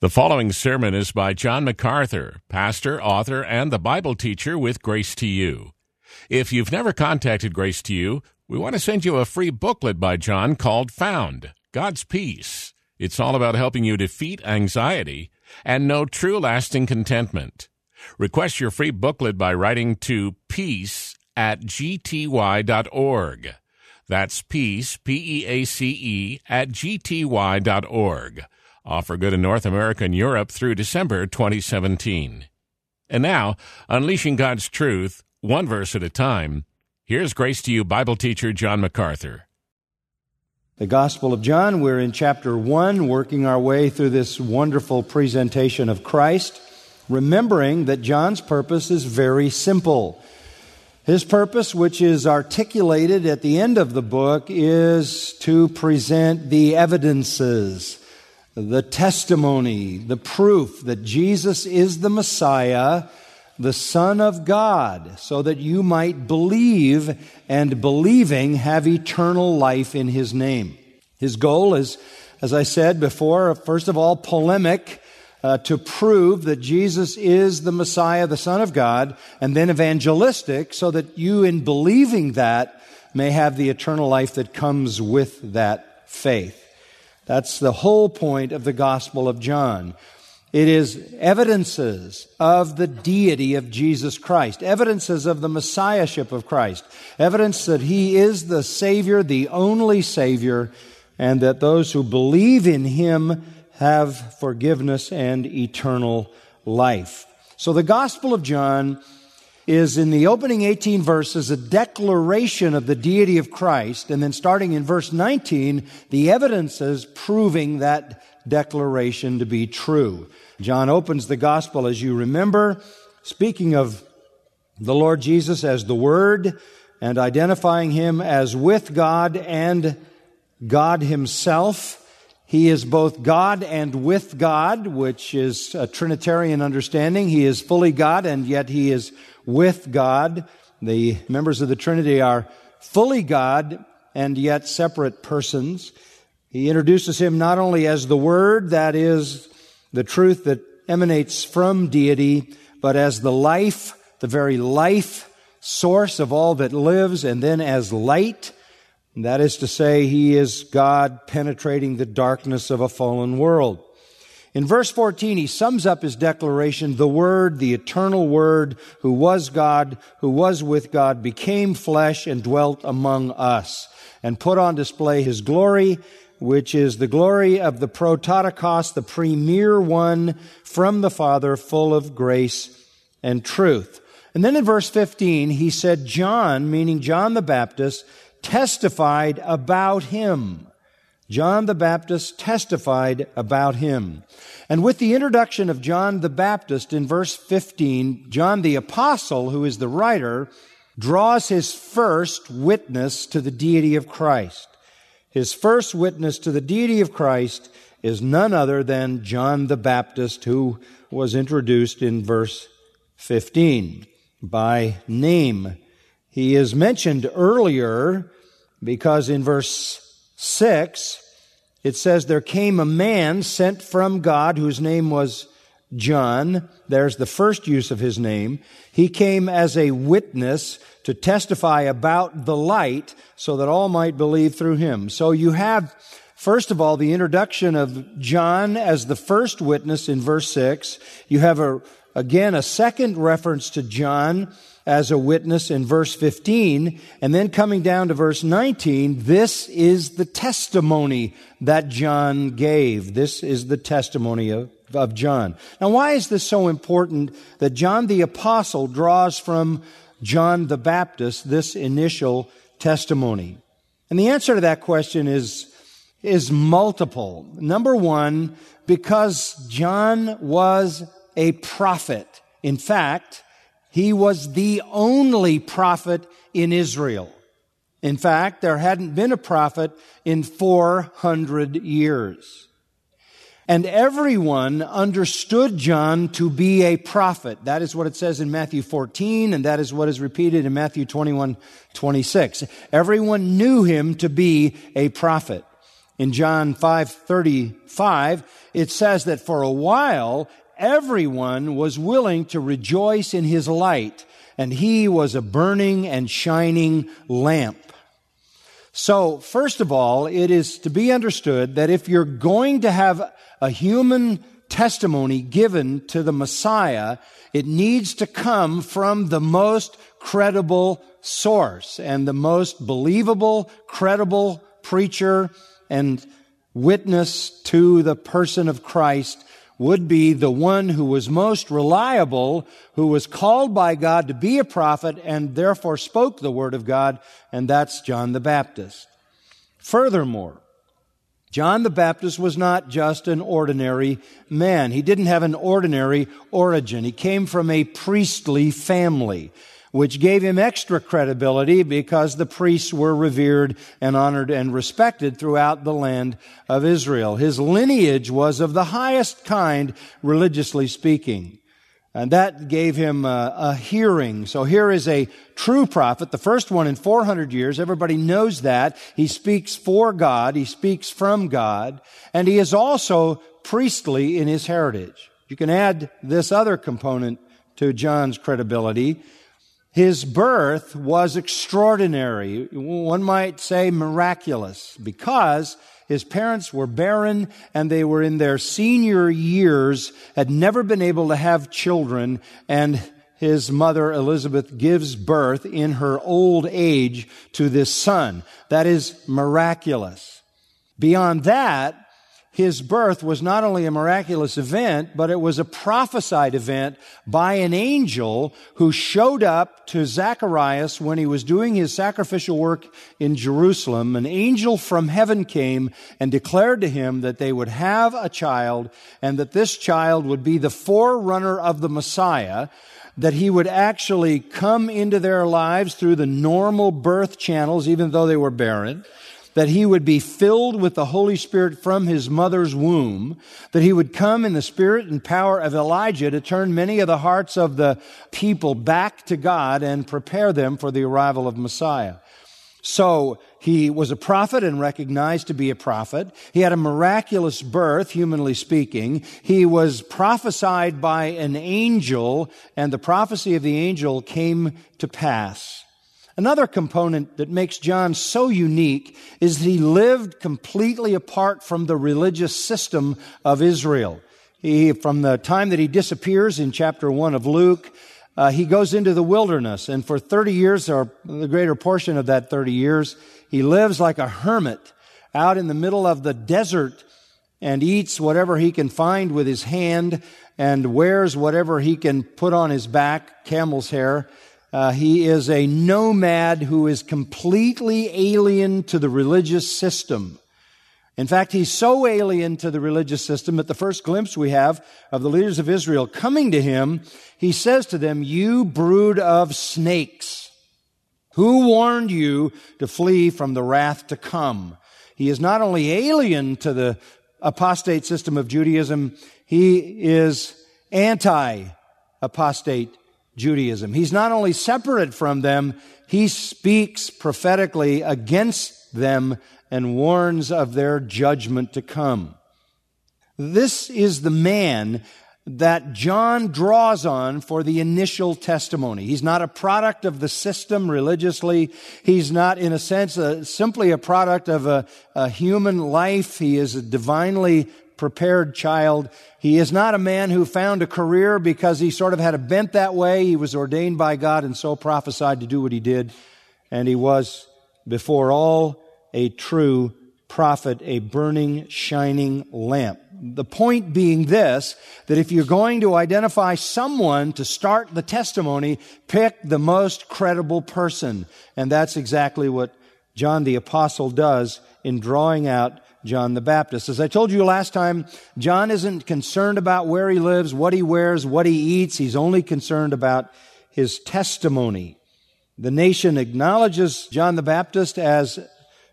The following sermon is by John MacArthur, pastor, author, and the Bible teacher with Grace to You. If you've never contacted Grace to You, we want to send you a free booklet by John called Found God's Peace. It's all about helping you defeat anxiety and know true lasting contentment. Request your free booklet by writing to peace at gty.org. That's peace, P E A C E, at gty.org. Offer good in North America and Europe through December 2017. And now, unleashing God's truth, one verse at a time, here's Grace to You Bible teacher John MacArthur. The Gospel of John, we're in chapter 1, working our way through this wonderful presentation of Christ, remembering that John's purpose is very simple. His purpose, which is articulated at the end of the book, is to present the evidences the testimony, the proof that Jesus is the Messiah, the Son of God, so that you might believe and believing have eternal life in His name. His goal is, as I said before, first of all, polemic. Uh, to prove that Jesus is the Messiah, the Son of God, and then evangelistic, so that you, in believing that, may have the eternal life that comes with that faith. That's the whole point of the Gospel of John. It is evidences of the deity of Jesus Christ, evidences of the messiahship of Christ, evidence that he is the Savior, the only Savior, and that those who believe in him have forgiveness and eternal life. So the Gospel of John is in the opening 18 verses a declaration of the deity of Christ, and then starting in verse 19, the evidences proving that declaration to be true. John opens the gospel, as you remember, speaking of the Lord Jesus as the Word and identifying him as with God and God himself. He is both God and with God, which is a Trinitarian understanding. He is fully God and yet he is with God. The members of the Trinity are fully God and yet separate persons. He introduces him not only as the Word, that is, the truth that emanates from deity, but as the life, the very life source of all that lives, and then as light. That is to say, he is God penetrating the darkness of a fallen world. In verse 14, he sums up his declaration, the Word, the eternal Word, who was God, who was with God, became flesh and dwelt among us, and put on display his glory, which is the glory of the prototokos, the premier one from the Father, full of grace and truth. And then in verse 15, he said, John, meaning John the Baptist, testified about him. John the Baptist testified about him. And with the introduction of John the Baptist in verse 15, John the Apostle, who is the writer, draws his first witness to the deity of Christ. His first witness to the deity of Christ is none other than John the Baptist, who was introduced in verse 15 by name. He is mentioned earlier because in verse 6, it says, There came a man sent from God whose name was John. There's the first use of his name. He came as a witness to testify about the light so that all might believe through him. So you have, first of all, the introduction of John as the first witness in verse 6. You have a, again, a second reference to John as a witness in verse 15. And then coming down to verse 19, this is the testimony that John gave. This is the testimony of, of John. Now, why is this so important that John the Apostle draws from John the Baptist this initial testimony? And the answer to that question is, is multiple. Number one, because John was a prophet. In fact, he was the only prophet in Israel. In fact, there hadn't been a prophet in 400 years. And everyone understood John to be a prophet. That is what it says in Matthew 14, and that is what is repeated in Matthew 21, 26. Everyone knew him to be a prophet. In John 5:35, it says that for a while everyone was willing to rejoice in his light, and he was a burning and shining lamp. So, first of all, it is to be understood that if you're going to have a human testimony given to the Messiah, it needs to come from the most credible source and the most believable, credible preacher and witness to the person of Christ would be the one who was most reliable, who was called by God to be a prophet and therefore spoke the word of God, and that's John the Baptist. Furthermore, John the Baptist was not just an ordinary man. He didn't have an ordinary origin. He came from a priestly family which gave him extra credibility because the priests were revered and honored and respected throughout the land of Israel. His lineage was of the highest kind, religiously speaking. And that gave him a, a, hearing. So here is a true prophet, the first one in 400 years. Everybody knows that. He speaks for God. He speaks from God. And he is also priestly in his heritage. You can add this other component to John's credibility. His birth was extraordinary. One might say miraculous because his parents were barren and they were in their senior years, had never been able to have children, and his mother Elizabeth gives birth in her old age to this son. That is miraculous. Beyond that, his birth was not only a miraculous event, but it was a prophesied event by an angel who showed up to Zacharias when he was doing his sacrificial work in Jerusalem. An angel from heaven came and declared to him that they would have a child and that this child would be the forerunner of the Messiah that he would actually come into their lives through the normal birth channels, even though they were barren, that he would be filled with the Holy Spirit from his mother's womb, that he would come in the spirit and power of Elijah to turn many of the hearts of the people back to God and prepare them for the arrival of Messiah. So he was a prophet and recognized to be a prophet. He had a miraculous birth, humanly speaking. He was prophesied by an angel, and the prophecy of the angel came to pass. Another component that makes John so unique is that he lived completely apart from the religious system of Israel. He, from the time that he disappears in chapter 1 of Luke, uh, he goes into the wilderness, and for 30 years, or the greater portion of that 30 years, he lives like a hermit out in the middle of the desert and eats whatever he can find with his hand and wears whatever he can put on his back, camel's hair, uh, he is a nomad who is completely alien to the religious system. In fact, he's so alien to the religious system that the first glimpse we have of the leaders of Israel coming to him, he says to them, You brood of snakes, who warned you to flee from the wrath to come? He is not only alien to the apostate system of Judaism, he is anti apostate Judaism. He's not only separate from them, he speaks prophetically against them and warns of their judgment to come. This is the man that John draws on for the initial testimony. He's not a product of the system religiously. He's not, in a sense, a, simply a product of a, a human life. He is a divinely prepared child. He is not a man who found a career because he sort of had a bent that way. He was ordained by God and so prophesied to do what he did. And he was, before all, a true prophet, a burning, shining lamp. The point being this, that if you're going to identify someone to start the testimony, pick the most credible person. And that's exactly what John the Apostle does in drawing out John the Baptist. As I told you last time, John isn't concerned about where he lives, what he wears, what he eats. He's only concerned about his testimony. The nation acknowledges John the Baptist as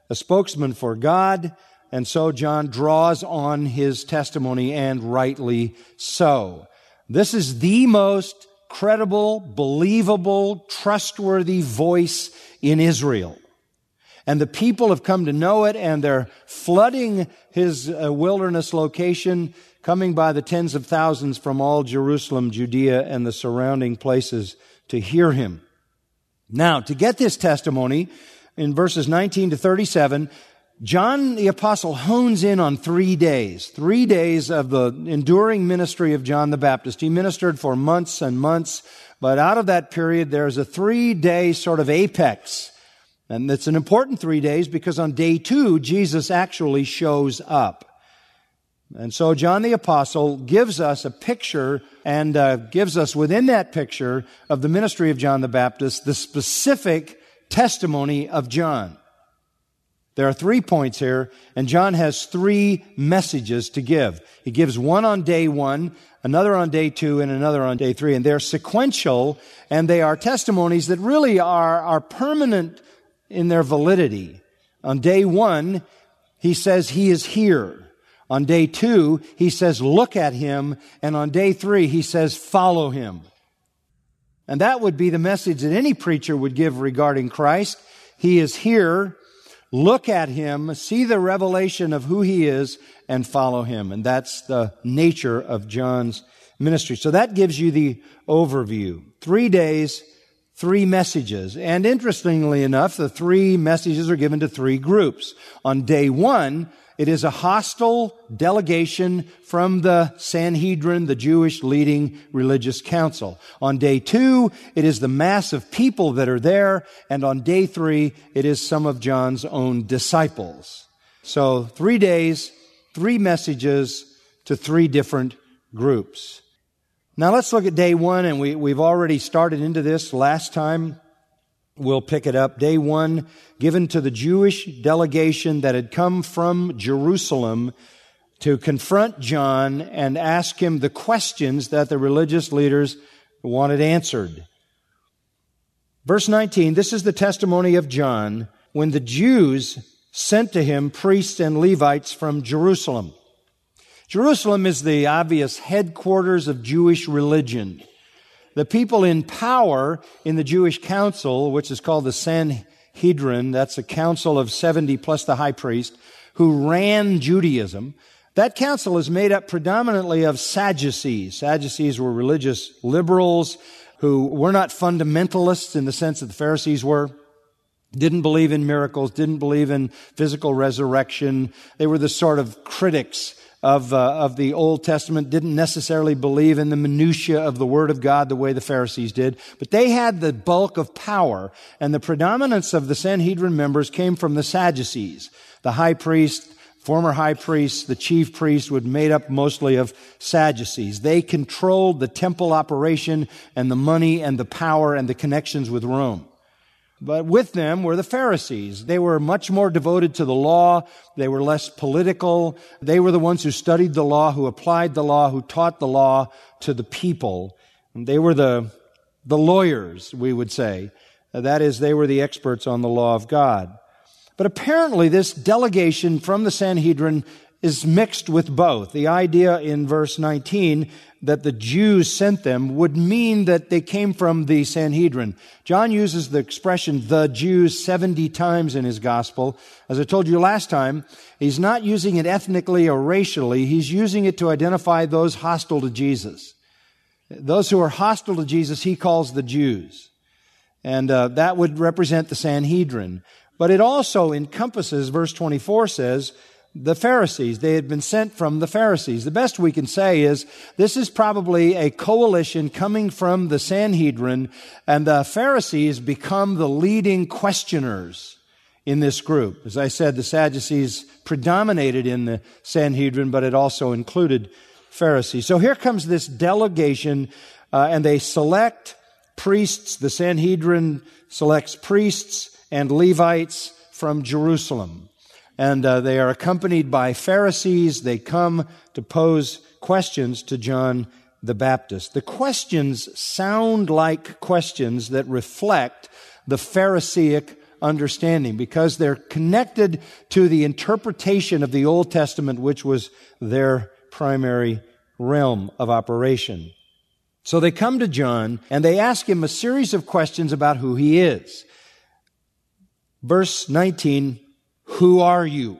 a spokesman for God, and so John draws on his testimony, and rightly so. This is the most credible, believable, trustworthy voice in Israel. And the people have come to know it and they're flooding his uh, wilderness location, coming by the tens of thousands from all Jerusalem, Judea, and the surrounding places to hear him. Now, to get this testimony, in verses 19 to 37, John the Apostle hones in on three days, three days of the enduring ministry of John the Baptist. He ministered for months and months, but out of that period, there's a three day sort of apex. And it's an important three days because on day two, Jesus actually shows up. And so John the Apostle gives us a picture and uh, gives us within that picture of the ministry of John the Baptist the specific testimony of John. There are three points here, and John has three messages to give. He gives one on day one, another on day two, and another on day three. And they're sequential, and they are testimonies that really are, are permanent in their validity. On day one, he says he is here. On day two, he says look at him. And on day three, he says follow him. And that would be the message that any preacher would give regarding Christ. He is here. Look at him, see the revelation of who he is, and follow him. And that's the nature of John's ministry. So that gives you the overview. Three days, three messages. And interestingly enough, the three messages are given to three groups. On day one, it is a hostile delegation from the Sanhedrin, the Jewish leading religious council. On day two, it is the mass of people that are there. And on day three, it is some of John's own disciples. So three days, three messages to three different groups. Now let's look at day one, and we, we've already started into this last time. We'll pick it up. Day one, given to the Jewish delegation that had come from Jerusalem to confront John and ask him the questions that the religious leaders wanted answered. Verse 19, this is the testimony of John when the Jews sent to him priests and Levites from Jerusalem. Jerusalem is the obvious headquarters of Jewish religion the people in power in the Jewish council, which is called the Sanhedrin, that's a council of 70 plus the high priest, who ran Judaism. That council is made up predominantly of Sadducees. Sadducees were religious liberals who were not fundamentalists in the sense that the Pharisees were. Didn't believe in miracles, didn't believe in physical resurrection. They were the sort of critics of, uh, of the Old Testament didn't necessarily believe in the minutiae of the Word of God the way the Pharisees did, but they had the bulk of power, and the predominance of the Sanhedrin members came from the Sadducees. The high priest, former high priest, the chief priest would made up mostly of Sadducees. They controlled the temple operation and the money and the power and the connections with Rome. But with them were the Pharisees. They were much more devoted to the law. They were less political. They were the ones who studied the law, who applied the law, who taught the law to the people. And they were the, the lawyers, we would say. That is, they were the experts on the law of God. But apparently this delegation from the Sanhedrin is mixed with both. The idea in verse 19 that the Jews sent them would mean that they came from the Sanhedrin. John uses the expression the Jews 70 times in his gospel. As I told you last time, he's not using it ethnically or racially. He's using it to identify those hostile to Jesus. Those who are hostile to Jesus, he calls the Jews. And uh, that would represent the Sanhedrin. But it also encompasses, verse 24 says, the Pharisees. They had been sent from the Pharisees. The best we can say is this is probably a coalition coming from the Sanhedrin, and the Pharisees become the leading questioners in this group. As I said, the Sadducees predominated in the Sanhedrin, but it also included Pharisees. So here comes this delegation, uh, and they select priests. The Sanhedrin selects priests and Levites from Jerusalem and uh, they are accompanied by Pharisees. They come to pose questions to John the Baptist. The questions sound like questions that reflect the Pharisaic understanding because they're connected to the interpretation of the Old Testament, which was their primary realm of operation. So they come to John and they ask him a series of questions about who he is. Verse 19, who are you?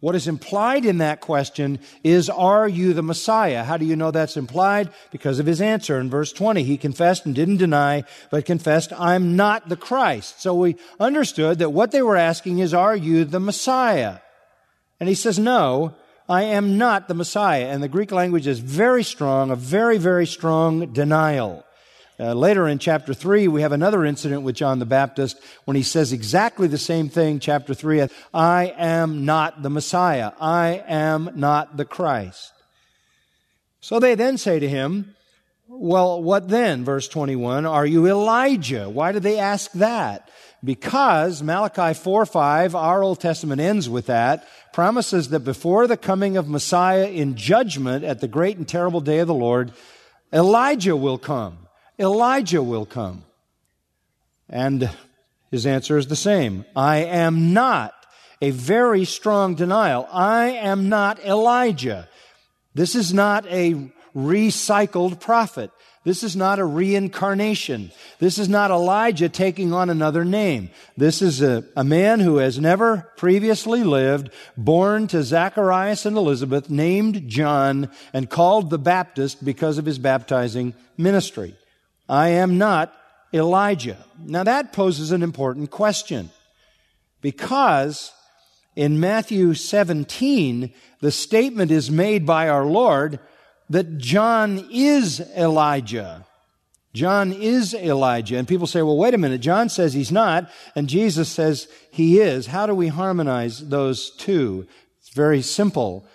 What is implied in that question is, are you the Messiah? How do you know that's implied? Because of his answer in verse 20. He confessed and didn't deny, but confessed, I'm not the Christ. So we understood that what they were asking is, are you the Messiah? And he says, no, I am not the Messiah. And the Greek language is very strong, a very, very strong denial. Uh, later in chapter 3, we have another incident with John the Baptist when he says exactly the same thing, chapter 3, I am not the Messiah. I am not the Christ. So they then say to him, well, what then? Verse 21, are you Elijah? Why do they ask that? Because Malachi 4 5, our Old Testament ends with that, promises that before the coming of Messiah in judgment at the great and terrible day of the Lord, Elijah will come. Elijah will come. And his answer is the same. I am not. A very strong denial. I am not Elijah. This is not a recycled prophet. This is not a reincarnation. This is not Elijah taking on another name. This is a, a, man who has never previously lived, born to Zacharias and Elizabeth, named John, and called the Baptist because of his baptizing ministry. I am not Elijah. Now that poses an important question because in Matthew 17, the statement is made by our Lord that John is Elijah. John is Elijah. And people say, well, wait a minute. John says he's not, and Jesus says he is. How do we harmonize those two? It's very simple.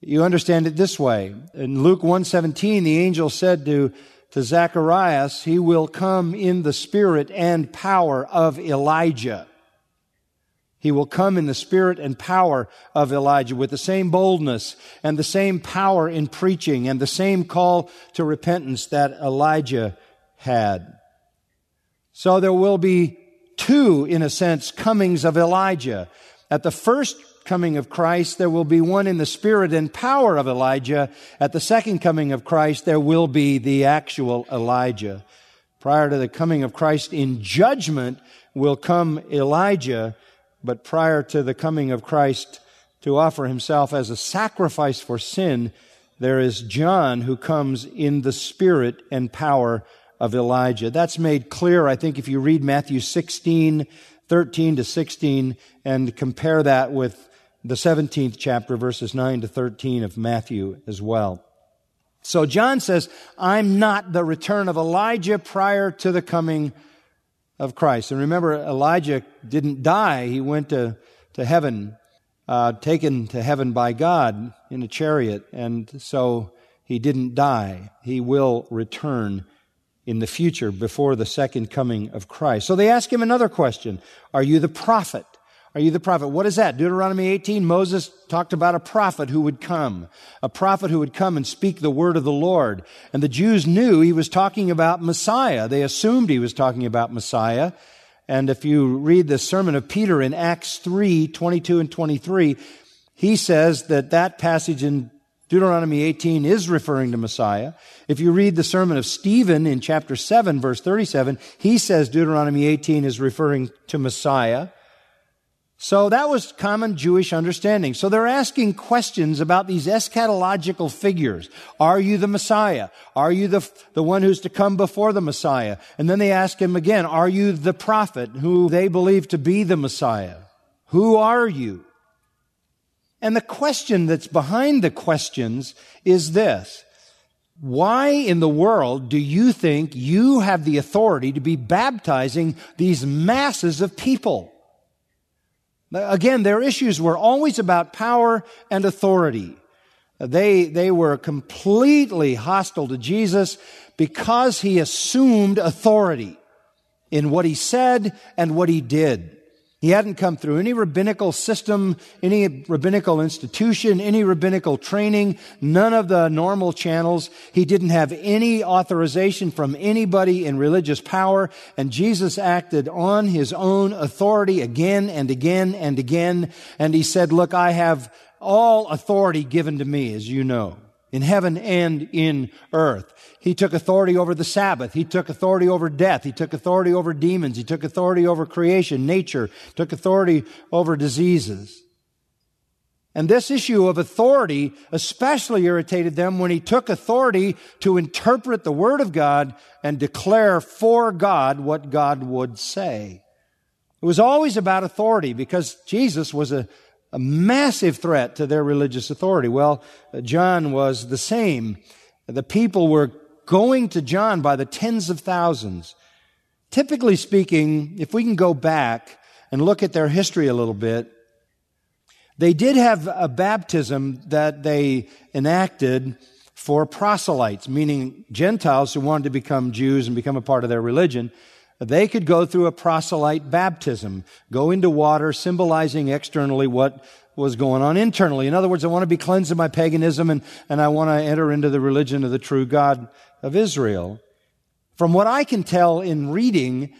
You understand it this way. In Luke 117, the angel said to to Zacharias, he will come in the spirit and power of Elijah. He will come in the spirit and power of Elijah with the same boldness and the same power in preaching and the same call to repentance that Elijah had. So there will be two, in a sense, comings of Elijah. At the first coming of Christ, there will be one in the spirit and power of Elijah. At the second coming of Christ, there will be the actual Elijah. Prior to the coming of Christ in judgment will come Elijah, but prior to the coming of Christ to offer himself as a sacrifice for sin, there is John who comes in the spirit and power of Elijah. That's made clear, I think, if you read Matthew 16, 13 to 16 and compare that with the 17th chapter, verses 9 to 13 of Matthew as well. So John says, I'm not the return of Elijah prior to the coming of Christ. And remember, Elijah didn't die. He went to, to heaven, uh, taken to heaven by God in a chariot. And so he didn't die. He will return in the future before the second coming of Christ. So they ask him another question. Are you the prophet? Are you the prophet? What is that? Deuteronomy 18, Moses talked about a prophet who would come. A prophet who would come and speak the word of the Lord. And the Jews knew he was talking about Messiah. They assumed he was talking about Messiah. And if you read the sermon of Peter in Acts 3, 22 and 23, he says that that passage in Deuteronomy 18 is referring to Messiah. If you read the sermon of Stephen in chapter 7, verse 37, he says Deuteronomy 18 is referring to Messiah. So that was common Jewish understanding. So they're asking questions about these eschatological figures. Are you the Messiah? Are you the, the one who's to come before the Messiah? And then they ask him again, are you the prophet who they believe to be the Messiah? Who are you? And the question that's behind the questions is this. Why in the world do you think you have the authority to be baptizing these masses of people? Again, their issues were always about power and authority. They, they were completely hostile to Jesus because he assumed authority in what he said and what he did. He hadn't come through any rabbinical system, any rabbinical institution, any rabbinical training, none of the normal channels. He didn't have any authorization from anybody in religious power, and Jesus acted on his own authority again and again and again. And he said, look, I have all authority given to me, as you know. In heaven and in earth. He took authority over the Sabbath. He took authority over death. He took authority over demons. He took authority over creation, nature, took authority over diseases. And this issue of authority especially irritated them when he took authority to interpret the Word of God and declare for God what God would say. It was always about authority because Jesus was a, a massive threat to their religious authority. Well, uh, John was the same. The people were going to John by the tens of thousands. Typically speaking, if we can go back and look at their history a little bit, they did have a baptism that they enacted for proselytes, meaning Gentiles who wanted to become Jews and become a part of their religion. They could go through a proselyte baptism, go into water, symbolizing externally what was going on internally. In other words, I want to be cleansed of my paganism and, and I want to enter into the religion of the true God of Israel. From what I can tell in reading,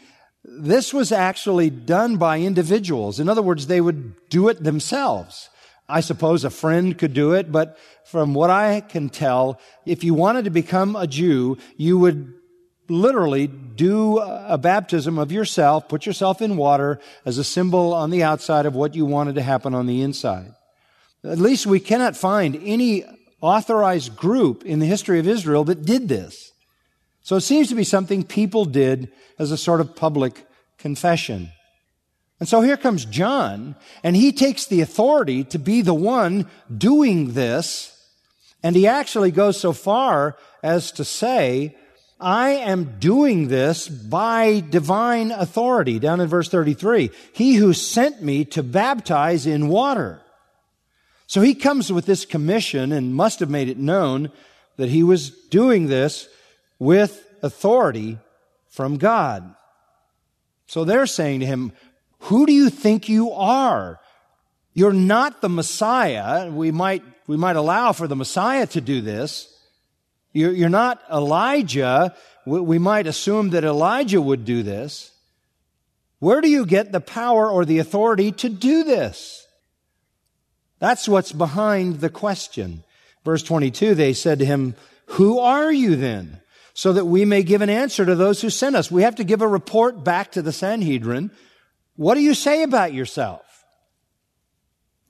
this was actually done by individuals. In other words, they would do it themselves. I suppose a friend could do it, but from what I can tell, if you wanted to become a Jew, you would literally do a baptism of yourself, put yourself in water as a symbol on the outside of what you wanted to happen on the inside. At least we cannot find any authorized group in the history of Israel that did this. So it seems to be something people did as a sort of public confession. And so here comes John, and he takes the authority to be the one doing this, and he actually goes so far as to say, I am doing this by divine authority. Down in verse 33, he who sent me to baptize in water. So he comes with this commission and must have made it known that he was doing this with authority from God. So they're saying to him, who do you think you are? You're not the Messiah. We might, we might allow for the Messiah to do this. You're, not Elijah. We might assume that Elijah would do this. Where do you get the power or the authority to do this? That's what's behind the question. Verse 22, they said to him, Who are you then? So that we may give an answer to those who sent us. We have to give a report back to the Sanhedrin. What do you say about yourself?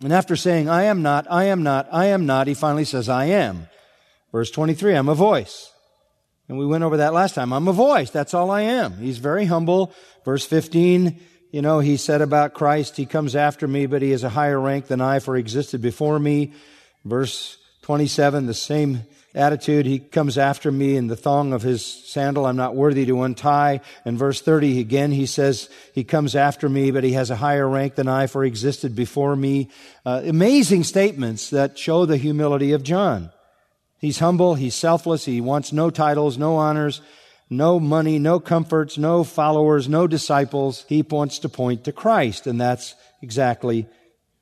And after saying, I am not, I am not, I am not, he finally says, I am. Verse 23, I'm a voice. And we went over that last time. I'm a voice. That's all I am. He's very humble. Verse 15, you know, he said about Christ, He comes after me, but He is a higher rank than I, for existed before me. Verse 27, the same attitude. He comes after me in the thong of His sandal. I'm not worthy to untie. And verse 30, again, He says, He comes after me, but He has a higher rank than I, for existed before me. Uh, amazing statements that show the humility of John. He's humble. He's selfless. He wants no titles, no honors no money, no comforts, no followers, no disciples. He wants to point to Christ, and that's exactly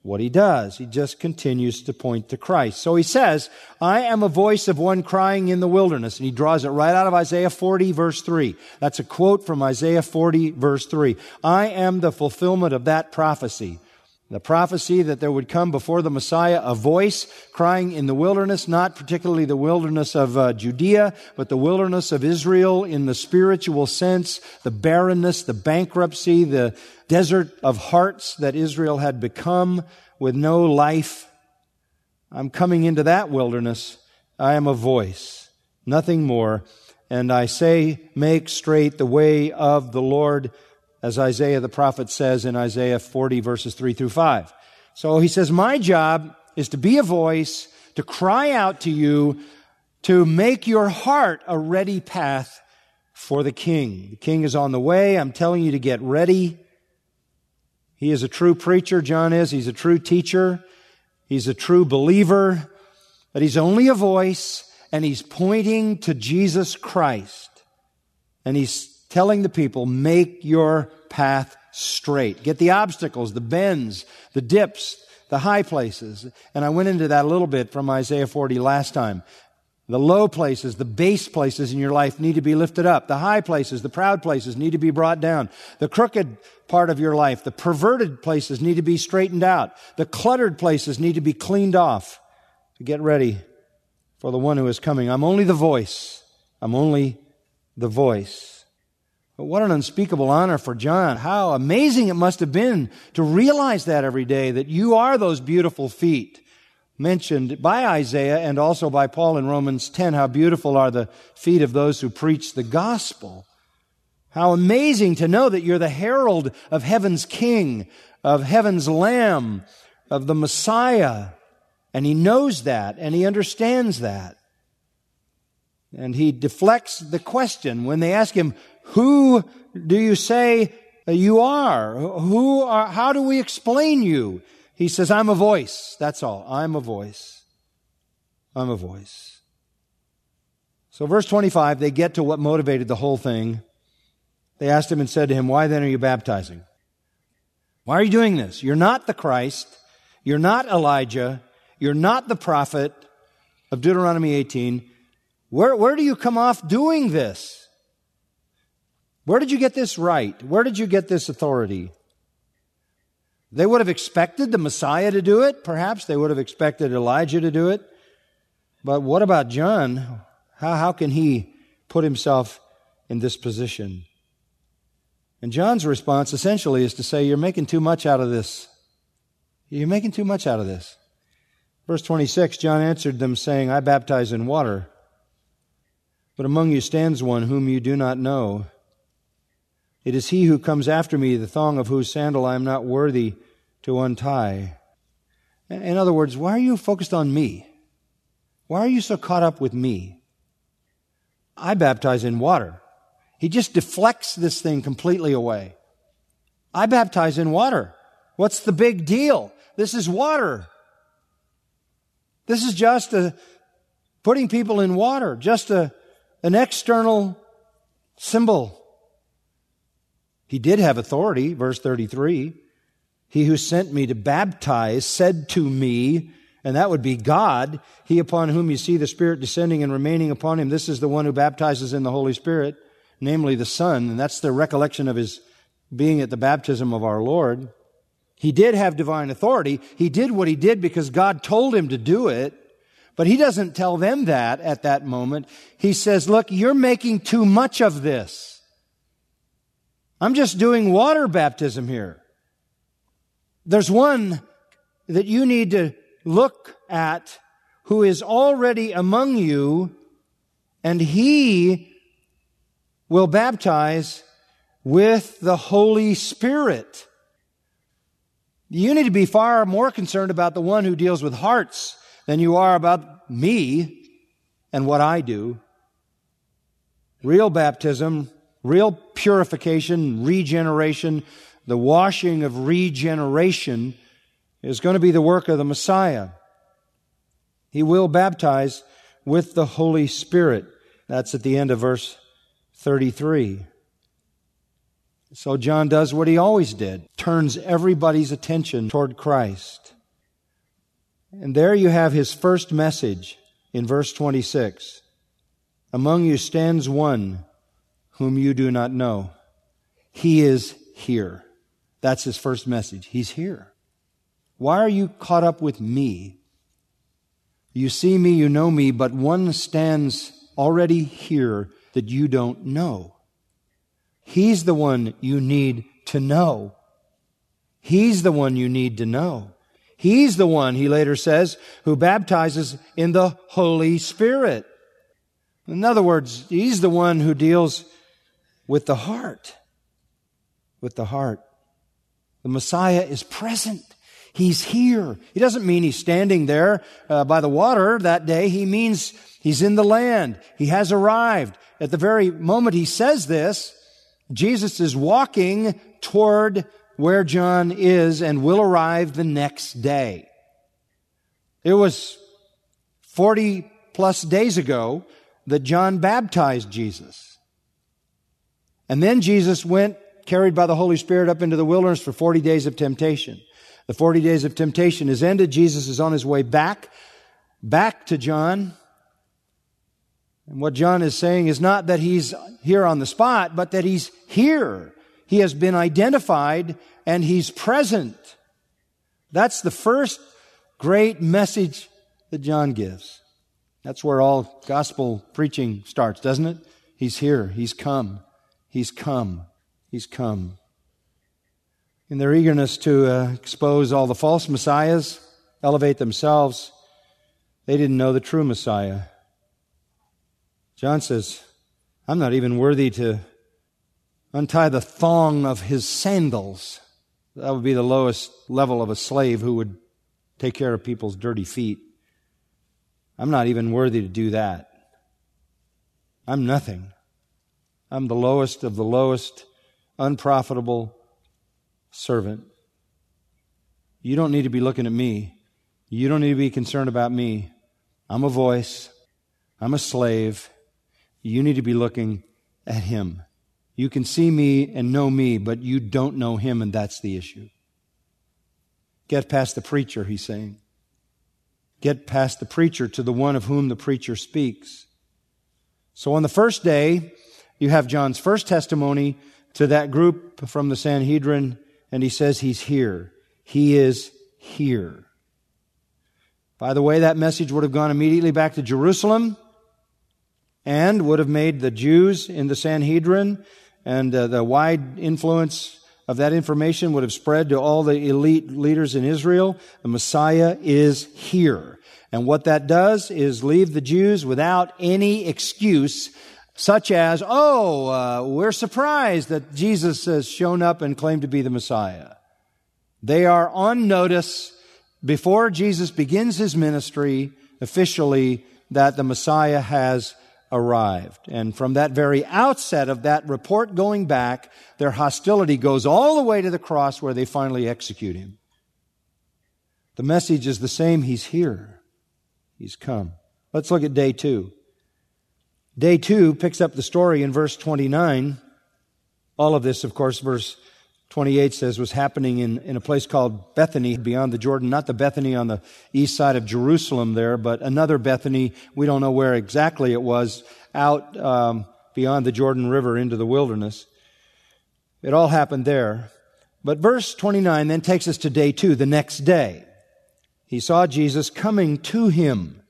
what he does. He just continues to point to Christ. So he says, I am a voice of one crying in the wilderness. And he draws it right out of Isaiah 40 verse 3. That's a quote from Isaiah 40 verse 3. I am the fulfillment of that prophecy. The prophecy that there would come before the Messiah a voice crying in the wilderness, not particularly the wilderness of uh, Judea, but the wilderness of Israel in the spiritual sense, the barrenness, the bankruptcy, the desert of hearts that Israel had become with no life. I'm coming into that wilderness. I am a voice, nothing more. And I say, make straight the way of the Lord as Isaiah the prophet says in Isaiah 40 verses 3 through 5. So he says, my job is to be a voice, to cry out to you, to make your heart a ready path for the king. The king is on the way. I'm telling you to get ready. He is a true preacher, John is. He's a true teacher. He's a true believer, but he's only a voice and he's pointing to Jesus Christ. And he's telling the people, make your path straight. Get the obstacles, the bends, the dips, the high places. And I went into that a little bit from Isaiah 40 last time. The low places, the base places in your life need to be lifted up. The high places, the proud places need to be brought down. The crooked part of your life, the perverted places need to be straightened out. The cluttered places need to be cleaned off to get ready for the one who is coming. I'm only the voice. I'm only the voice. But what an unspeakable honor for John. How amazing it must have been to realize that every day, that you are those beautiful feet mentioned by Isaiah and also by Paul in Romans 10. How beautiful are the feet of those who preach the gospel. How amazing to know that you're the herald of heaven's king, of heaven's lamb, of the Messiah. And he knows that and he understands that. And he deflects the question when they ask him, who do you say you are? Who are, how do we explain you? He says, I'm a voice. That's all. I'm a voice. I'm a voice. So verse 25, they get to what motivated the whole thing. They asked him and said to him, why then are you baptizing? Why are you doing this? You're not the Christ. You're not Elijah. You're not the prophet of Deuteronomy 18. Where, where do you come off doing this? Where did you get this right? Where did you get this authority? They would have expected the Messiah to do it. Perhaps they would have expected Elijah to do it. But what about John? How, how can he put himself in this position? And John's response essentially is to say, You're making too much out of this. You're making too much out of this. Verse 26 John answered them, saying, I baptize in water, but among you stands one whom you do not know. It is he who comes after me, the thong of whose sandal I am not worthy to untie. In other words, why are you focused on me? Why are you so caught up with me? I baptize in water. He just deflects this thing completely away. I baptize in water. What's the big deal? This is water. This is just a, putting people in water, just a, an external symbol. He did have authority, verse 33. He who sent me to baptize said to me, and that would be God, he upon whom you see the Spirit descending and remaining upon him. This is the one who baptizes in the Holy Spirit namely the Son, and that's the recollection of his being at the baptism of our Lord. He did have divine authority. He did what he did because God told him to do it. But he doesn't tell them that at that moment. He says, look, you're making too much of this. I'm just doing water baptism here. There's one that you need to look at who is already among you and he will baptize with the Holy Spirit. You need to be far more concerned about the one who deals with hearts than you are about me and what I do. Real baptism, real purification, regeneration, the washing of regeneration is going to be the work of the Messiah. He will baptize with the Holy Spirit. That's at the end of verse 33. So John does what he always did, turns everybody's attention toward Christ. And there you have his first message in verse 26. Among you stands one whom you do not know. He is here. That's his first message. He's here. Why are you caught up with me? You see me, you know me, but one stands already here that you don't know. He's the one you need to know. He's the one you need to know. He's the one, he later says, who baptizes in the Holy Spirit. In other words, he's the one who deals with the heart. With the heart. The Messiah is present. He's here. He doesn't mean he's standing there uh, by the water that day. He means he's in the land. He has arrived. At the very moment he says this, Jesus is walking toward where John is and will arrive the next day. It was 40 plus days ago that John baptized Jesus. And then Jesus went, carried by the Holy Spirit, up into the wilderness for 40 days of temptation. The 40 days of temptation is ended. Jesus is on his way back, back to John. And what John is saying is not that he's here on the spot, but that he's here. He has been identified and he's present. That's the first great message that John gives. That's where all gospel preaching starts, doesn't it? He's here. He's come. He's come. He's come. In their eagerness to uh, expose all the false messiahs, elevate themselves, they didn't know the true Messiah. John says, I'm not even worthy to untie the thong of his sandals. That would be the lowest level of a slave who would take care of people's dirty feet. I'm not even worthy to do that. I'm nothing. I'm the lowest of the lowest, unprofitable servant. You don't need to be looking at me. You don't need to be concerned about me. I'm a voice. I'm a slave. You need to be looking at him. You can see me and know me, but you don't know him, and that's the issue. Get past the preacher, he's saying. Get past the preacher to the one of whom the preacher speaks. So on the first day, you have John's first testimony to that group from the Sanhedrin, and he says he's here. He is here. By the way, that message would have gone immediately back to Jerusalem and would have made the Jews in the Sanhedrin and uh, the wide influence of that information would have spread to all the elite leaders in Israel. The Messiah is here. And what that does is leave the Jews without any excuse, such as, oh, uh, we're surprised that Jesus has shown up and claimed to be the Messiah. They are on notice before Jesus begins his ministry officially that the Messiah has arrived. And from that very outset of that report going back, their hostility goes all the way to the cross where they finally execute him. The message is the same. He's here. He's come. Let's look at day two. Day two picks up the story in verse 29. All of this, of course, verse 28 says was happening in, in a place called Bethany beyond the Jordan, not the Bethany on the east side of Jerusalem there, but another Bethany. We don't know where exactly it was out um, beyond the Jordan River into the wilderness. It all happened there. But verse 29 then takes us to day two, the next day. He saw Jesus coming to him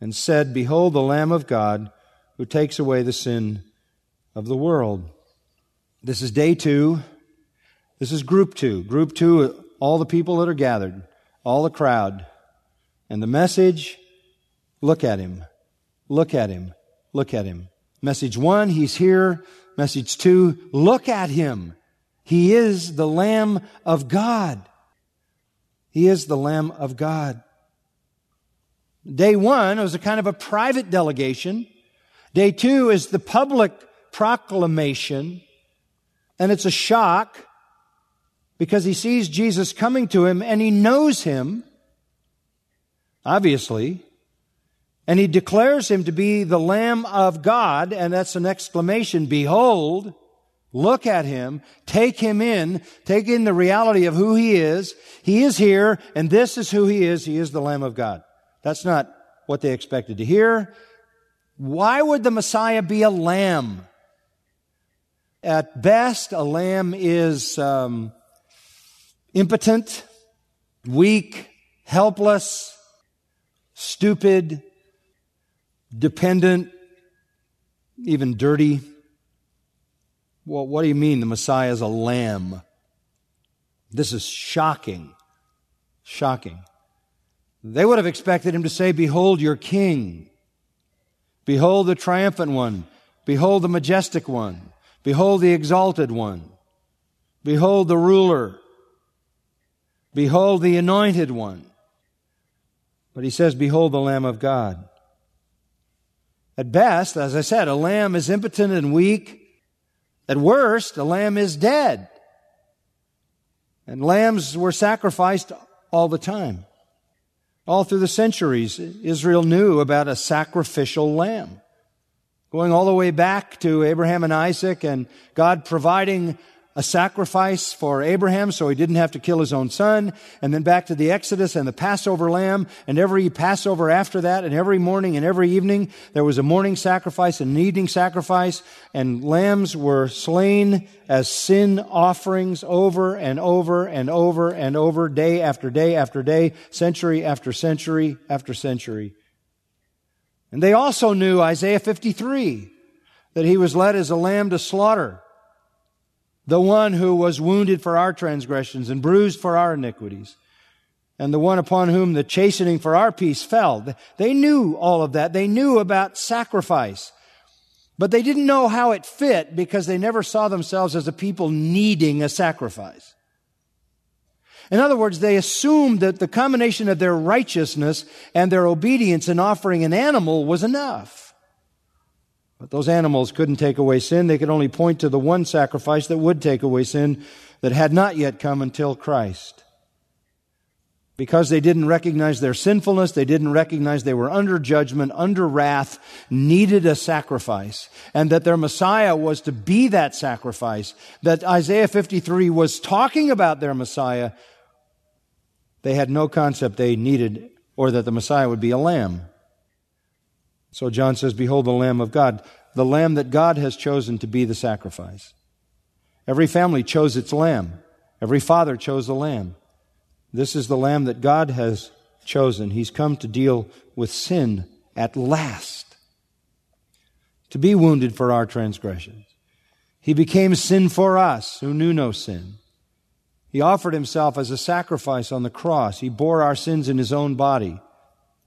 and said, Behold the Lamb of God who takes away the sin of the world. This is day two. This is group two. Group two, all the people that are gathered, all the crowd. And the message, look at him. Look at him. Look at him. Message one, he's here. Message two, look at him. He is the Lamb of God. He is the Lamb of God. Day one was a kind of a private delegation. Day two is the public proclamation. And it's a shock because he sees Jesus coming to him and he knows him, obviously, and he declares him to be the Lamb of God, and that's an exclamation, behold, look at him, take him in, take in the reality of who he is. He is here, and this is who he is. He is the Lamb of God. That's not what they expected to hear. Why would the Messiah be a lamb? At best, a lamb is um, impotent, weak, helpless, stupid, dependent, even dirty. Well, what do you mean the Messiah is a lamb? This is shocking. Shocking. They would have expected him to say, Behold your king. Behold the triumphant one. Behold the majestic one. Behold the exalted one. Behold the ruler. Behold the anointed one. But he says, Behold the Lamb of God. At best, as I said, a lamb is impotent and weak. At worst, a lamb is dead. And lambs were sacrificed all the time. All through the centuries, Israel knew about a sacrificial lamb. Going all the way back to Abraham and Isaac and God providing a sacrifice for Abraham so he didn't have to kill his own son. And then back to the Exodus and the Passover lamb. And every Passover after that, and every morning and every evening, there was a morning sacrifice and an evening sacrifice. And lambs were slain as sin offerings over and over and over and over, day after day after day, century after century after century. And they also knew Isaiah 53, that he was led as a lamb to slaughter, the one who was wounded for our transgressions and bruised for our iniquities, and the one upon whom the chastening for our peace fell. They knew all of that. They knew about sacrifice. But they didn't know how it fit because they never saw themselves as a people needing a sacrifice. In other words, they assumed that the combination of their righteousness and their obedience in offering an animal was enough. But those animals couldn't take away sin. They could only point to the one sacrifice that would take away sin that had not yet come until Christ because they didn't recognize their sinfulness, they didn't recognize they were under judgment, under wrath, needed a sacrifice, and that their Messiah was to be that sacrifice, that Isaiah 53 was talking about their Messiah, they had no concept they needed or that the Messiah would be a lamb. So John says, Behold the Lamb of God, the Lamb that God has chosen to be the sacrifice. Every family chose its lamb. Every father chose a lamb. This is the Lamb that God has chosen. He's come to deal with sin at last, to be wounded for our transgressions. He became sin for us who knew no sin. He offered himself as a sacrifice on the cross. He bore our sins in his own body.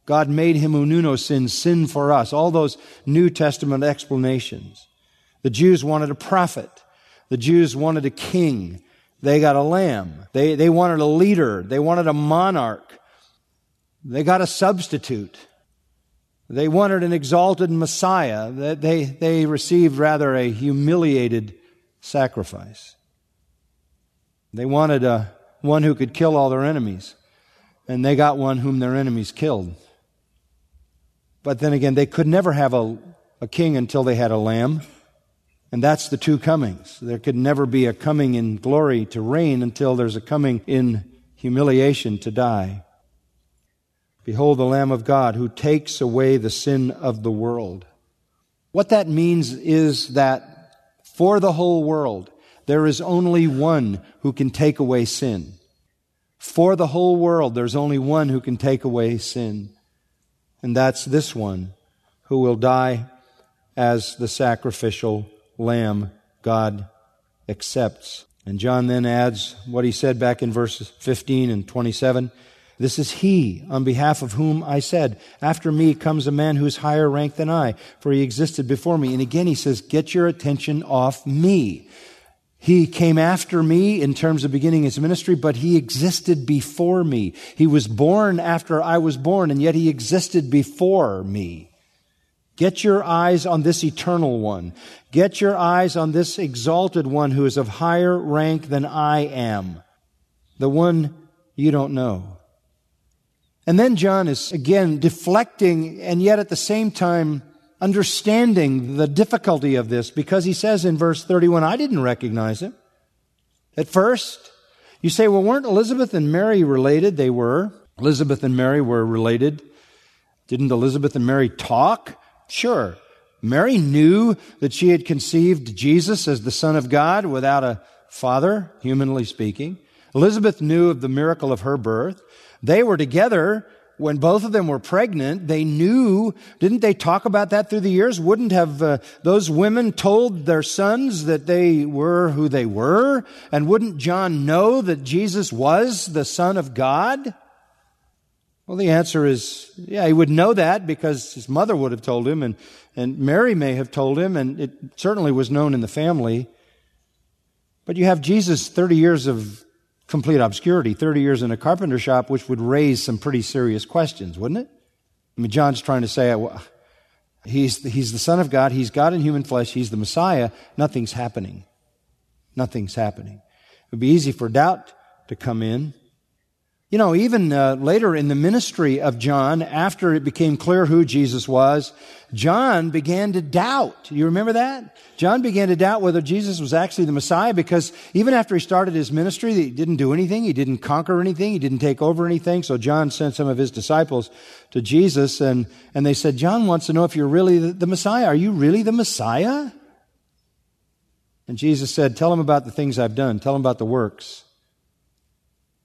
God made him who knew no sin sin for us. All those New Testament explanations. The Jews wanted a prophet. The Jews wanted a king. They got a lamb. They, they wanted a leader. They wanted a monarch. They got a substitute. They wanted an exalted Messiah. They, they received rather a humiliated sacrifice. They wanted a, one who could kill all their enemies. And they got one whom their enemies killed. But then again, they could never have a, a king until they had a lamb. And that's the two comings. There could never be a coming in glory to reign until there's a coming in humiliation to die. Behold the Lamb of God who takes away the sin of the world. What that means is that for the whole world, there is only one who can take away sin. For the whole world, there's only one who can take away sin. And that's this one who will die as the sacrificial lamb God accepts. And John then adds what he said back in verses 15 and 27. This is he on behalf of whom I said, After me comes a man who is higher ranked than I, for he existed before me. And again he says, Get your attention off me. He came after me in terms of beginning his ministry, but he existed before me. He was born after I was born, and yet he existed before me. Get your eyes on this eternal one. Get your eyes on this exalted one who is of higher rank than I am. The one you don't know. And then John is again deflecting and yet at the same time understanding the difficulty of this because he says in verse 31, I didn't recognize him. At first, you say, well, weren't Elizabeth and Mary related? They were. Elizabeth and Mary were related. Didn't Elizabeth and Mary talk? Sure. Mary knew that she had conceived Jesus as the Son of God without a father, humanly speaking. Elizabeth knew of the miracle of her birth. They were together when both of them were pregnant. They knew, didn't they talk about that through the years? Wouldn't have uh, those women told their sons that they were who they were? And wouldn't John know that Jesus was the Son of God? Well, the answer is, yeah, he would know that because his mother would have told him and, and Mary may have told him and it certainly was known in the family. But you have Jesus 30 years of complete obscurity, 30 years in a carpenter shop, which would raise some pretty serious questions, wouldn't it? I mean, John's trying to say, well, he's, he's the Son of God, he's God in human flesh, he's the Messiah, nothing's happening. Nothing's happening. It would be easy for doubt to come in. You know, even uh, later in the ministry of John, after it became clear who Jesus was, John began to doubt. You remember that? John began to doubt whether Jesus was actually the Messiah because even after he started his ministry, he didn't do anything. He didn't conquer anything. He didn't take over anything. So John sent some of his disciples to Jesus and, and they said, John wants to know if you're really the, the Messiah. Are you really the Messiah? And Jesus said, tell him about the things I've done. Tell him about the works.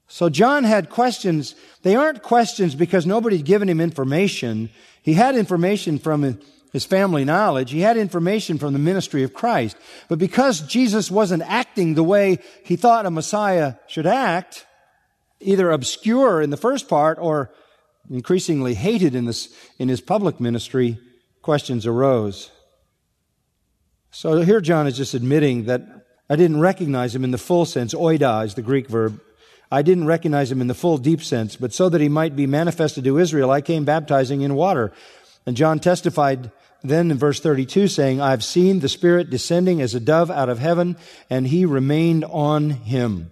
So John had questions. They aren't questions because nobody had given him information. He had information from his family knowledge. He had information from the ministry of Christ. But because Jesus wasn't acting the way he thought a Messiah should act, either obscure in the first part or increasingly hated in, this, in his public ministry, questions arose. So here John is just admitting that I didn't recognize him in the full sense. Oida is the Greek verb. I didn't recognize him in the full deep sense, but so that he might be manifested to Israel, I came baptizing in water. And John testified then in verse 32 saying, I've seen the Spirit descending as a dove out of heaven, and he remained on him.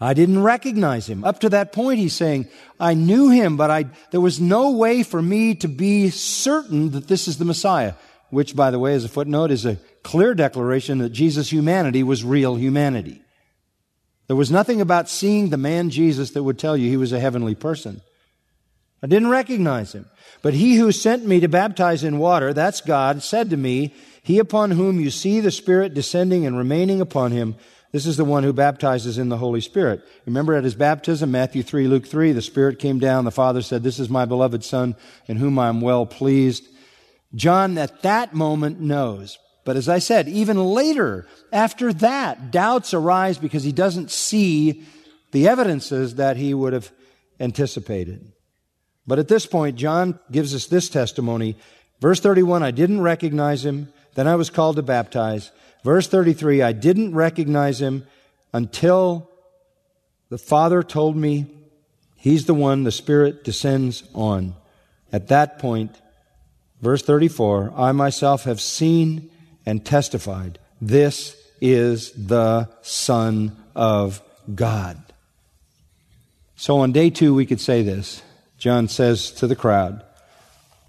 I didn't recognize him. Up to that point, he's saying, I knew him, but I, there was no way for me to be certain that this is the Messiah, which, by the way, as a footnote, is a clear declaration that Jesus' humanity was real humanity. There was nothing about seeing the man Jesus that would tell you he was a heavenly person. I didn't recognize him. But he who sent me to baptize in water, that's God, said to me, He upon whom you see the Spirit descending and remaining upon him, this is the one who baptizes in the Holy Spirit. Remember at his baptism, Matthew 3, Luke 3, the Spirit came down, the Father said, This is my beloved Son, in whom I am well pleased. John at that moment knows. But as I said, even later, after that, doubts arise because he doesn't see the evidences that he would have anticipated. But at this point, John gives us this testimony. Verse 31, I didn't recognize him. Then I was called to baptize. Verse 33, I didn't recognize him until the Father told me he's the one the Spirit descends on. At that point, verse 34, I myself have seen and testified this is the Son of God. So on day two, we could say this. John says to the crowd,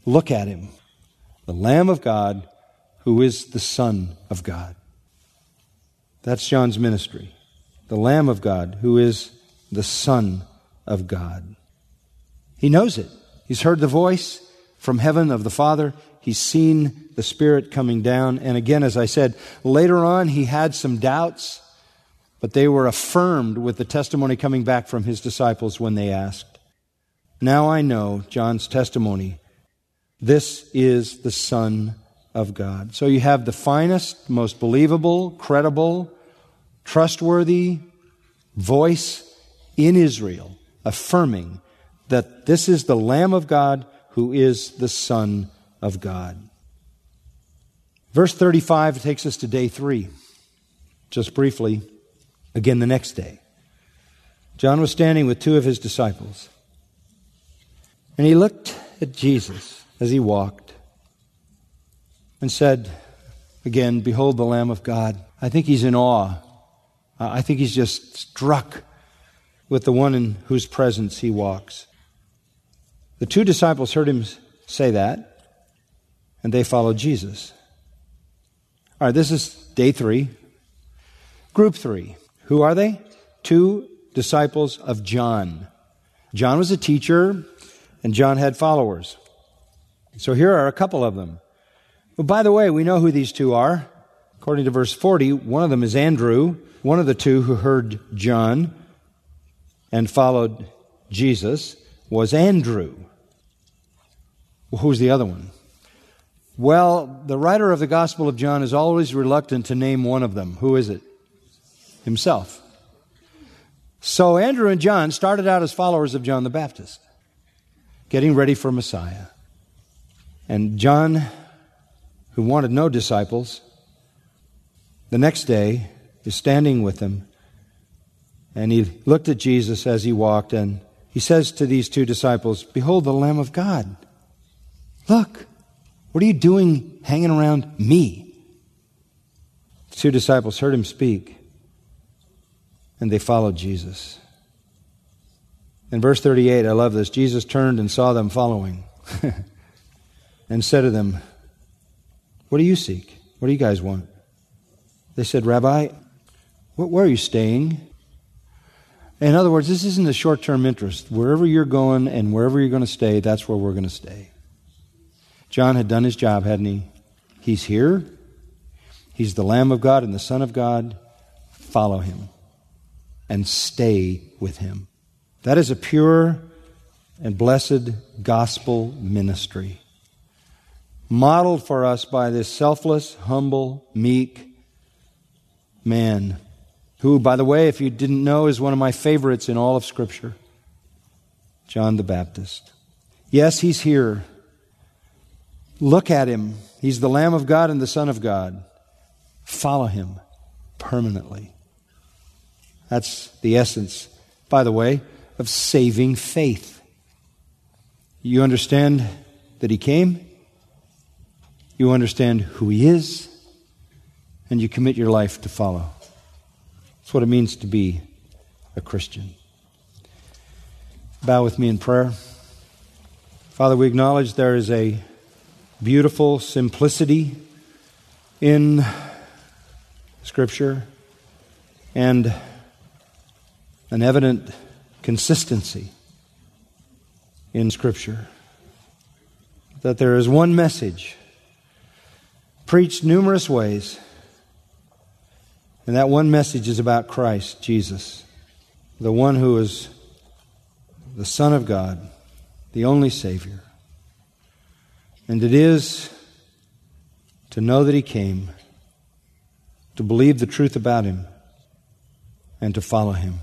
Look at him, the Lamb of God who is the Son of God. That's John's ministry. The Lamb of God who is the Son of God. He knows it. He's heard the voice from heaven of the Father. He's seen the Spirit coming down. And again, as I said, later on he had some doubts, but they were affirmed with the testimony coming back from his disciples when they asked. Now I know John's testimony. This is the Son of God. So you have the finest, most believable, credible, trustworthy voice in Israel affirming that this is the Lamb of God who is the Son of God. Verse 35 takes us to day three. Just briefly, again the next day. John was standing with two of his disciples. And he looked at Jesus as he walked and said, again, Behold the Lamb of God. I think he's in awe. I think he's just struck with the one in whose presence he walks. The two disciples heard him say that, and they followed Jesus. All right, this is day three. Group three. Who are they? Two disciples of John. John was a teacher, and John had followers. So here are a couple of them. Well, by the way, we know who these two are. According to verse 40, one of them is Andrew, one of the two who heard John and followed Jesus was Andrew. Well, who's the other one? Well, the writer of the Gospel of John is always reluctant to name one of them. Who is it? Himself. So Andrew and John started out as followers of John the Baptist getting ready for Messiah. And John, who wanted no disciples, the next day is standing with them. And he looked at Jesus as he walked, and he says to these two disciples, Behold the Lamb of God. Look, what are you doing hanging around me? Two disciples heard him speak, and they followed Jesus. In verse 38, I love this. Jesus turned and saw them following and said to them, What do you seek? What do you guys want? They said, Rabbi, where are you staying? In other words, this isn't a short term interest. Wherever you're going and wherever you're going to stay, that's where we're going to stay. John had done his job, hadn't he? He's here. He's the Lamb of God and the Son of God. Follow him and stay with him. That is a pure and blessed gospel ministry, modeled for us by this selfless, humble, meek man, who, by the way, if you didn't know, is one of my favorites in all of Scripture John the Baptist. Yes, he's here. Look at him. He's the Lamb of God and the Son of God. Follow him permanently. That's the essence, by the way, of saving faith. You understand that he came, you understand who he is, and you commit your life to follow. That's what it means to be a Christian. Bow with me in prayer. Father, we acknowledge there is a beautiful simplicity in Scripture and an evident consistency in Scripture. That there is one message preached numerous ways, and that one message is about Christ, Jesus, the one who is the Son of God, the only Savior. And it is to know that He came, to believe the truth about Him, and to follow Him.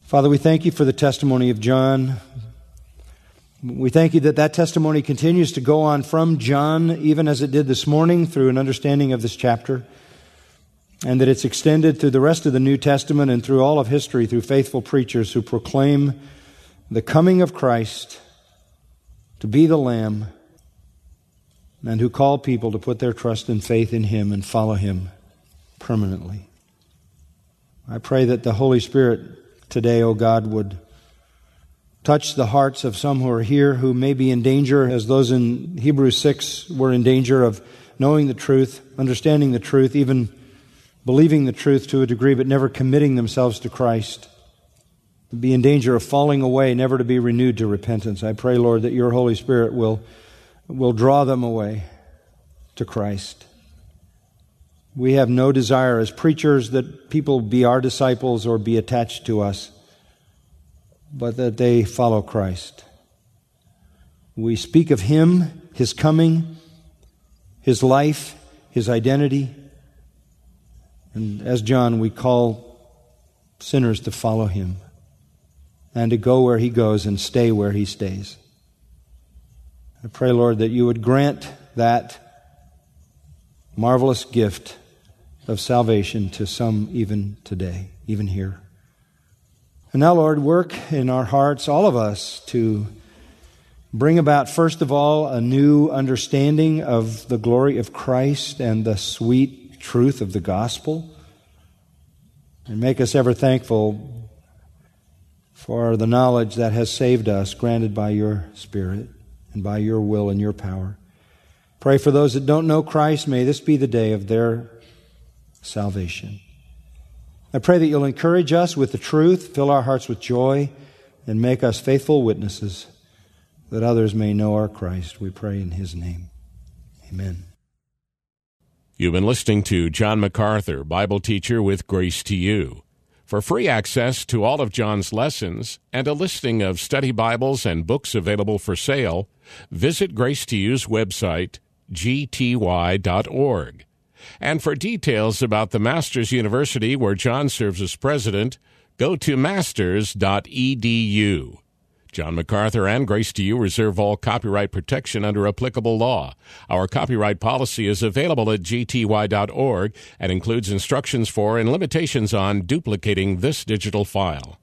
Father, we thank you for the testimony of John. We thank you that that testimony continues to go on from John, even as it did this morning, through an understanding of this chapter, and that it's extended through the rest of the New Testament and through all of history through faithful preachers who proclaim the coming of Christ to be the Lamb and who call people to put their trust and faith in Him and follow Him permanently. I pray that the Holy Spirit today, O oh God, would touch the hearts of some who are here who may be in danger, as those in Hebrews 6 were in danger of knowing the truth, understanding the truth, even believing the truth to a degree, but never committing themselves to Christ. Be in danger of falling away, never to be renewed to repentance. I pray, Lord, that your Holy Spirit will, will draw them away to Christ. We have no desire as preachers that people be our disciples or be attached to us, but that they follow Christ. We speak of Him, His coming, His life, His identity. And as John, we call sinners to follow Him and to go where He goes and stay where He stays. I pray, Lord, that you would grant that marvelous gift of salvation to some even today, even here. And now, Lord, work in our hearts, all of us, to bring about, first of all, a new understanding of the glory of Christ and the sweet truth of the gospel. And make us ever thankful for the knowledge that has saved us, granted by your Spirit and by your will and your power. Pray for those that don't know Christ. May this be the day of their salvation. I pray that you'll encourage us with the truth, fill our hearts with joy, and make us faithful witnesses that others may know our Christ. We pray in his name. Amen. You've been listening to John MacArthur, Bible teacher with Grace to You. For free access to all of John's lessons and a listing of study Bibles and books available for sale, visit Grace to You's website, gty.org. And for details about the Masters University, where John serves as president, go to masters.edu. John MacArthur and Grace to You reserve all copyright protection under applicable law. Our copyright policy is available at gty.org and includes instructions for and limitations on duplicating this digital file.